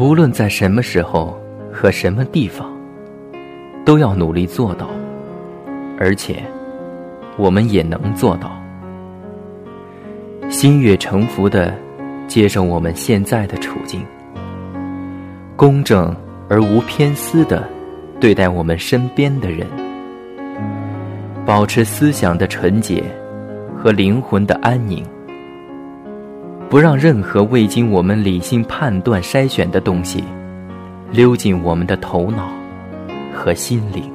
无论在什么时候和什么地方，都要努力做到，而且我们也能做到。心悦诚服的接受我们现在的处境，公正而无偏私的对待我们身边的人，保持思想的纯洁和灵魂的安宁，不让任何未经我们理性判断筛选的东西溜进我们的头脑和心灵。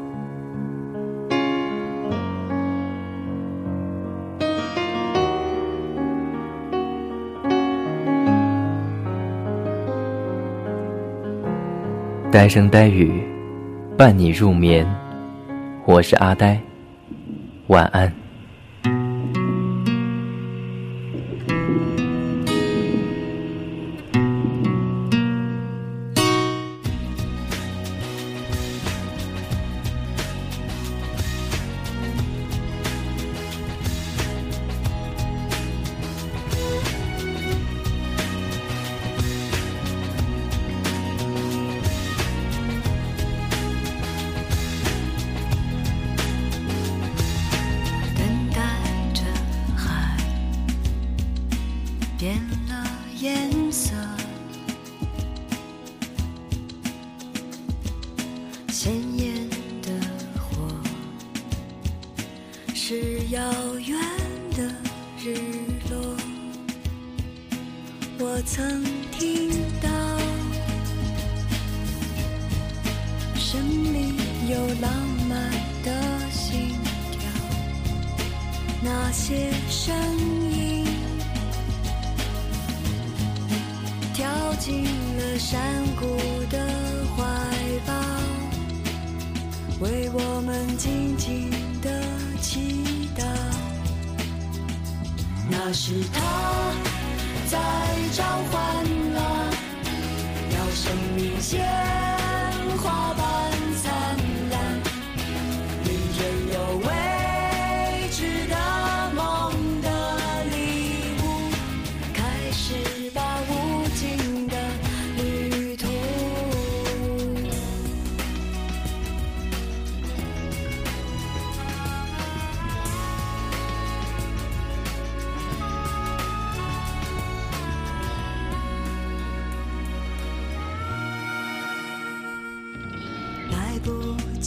呆声呆语，伴你入眠。我是阿呆，晚安。变了颜色，鲜艳的火是遥远的日落。我曾听到生命有浪漫的心跳。那些声音进了山谷的怀抱，为我们静静的祈祷。那是他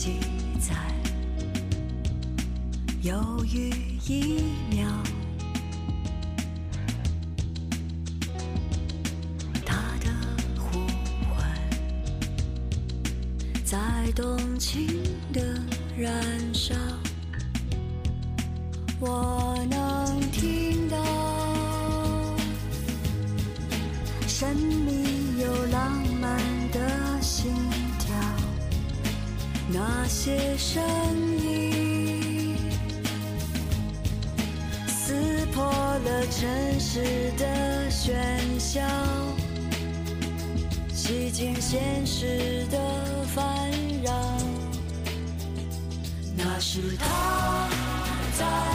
记载犹豫一秒，他的呼唤。在动情的燃烧，我能听到生命有浪那些声音撕破了城市的喧嚣，洗净现实的烦扰。那是他在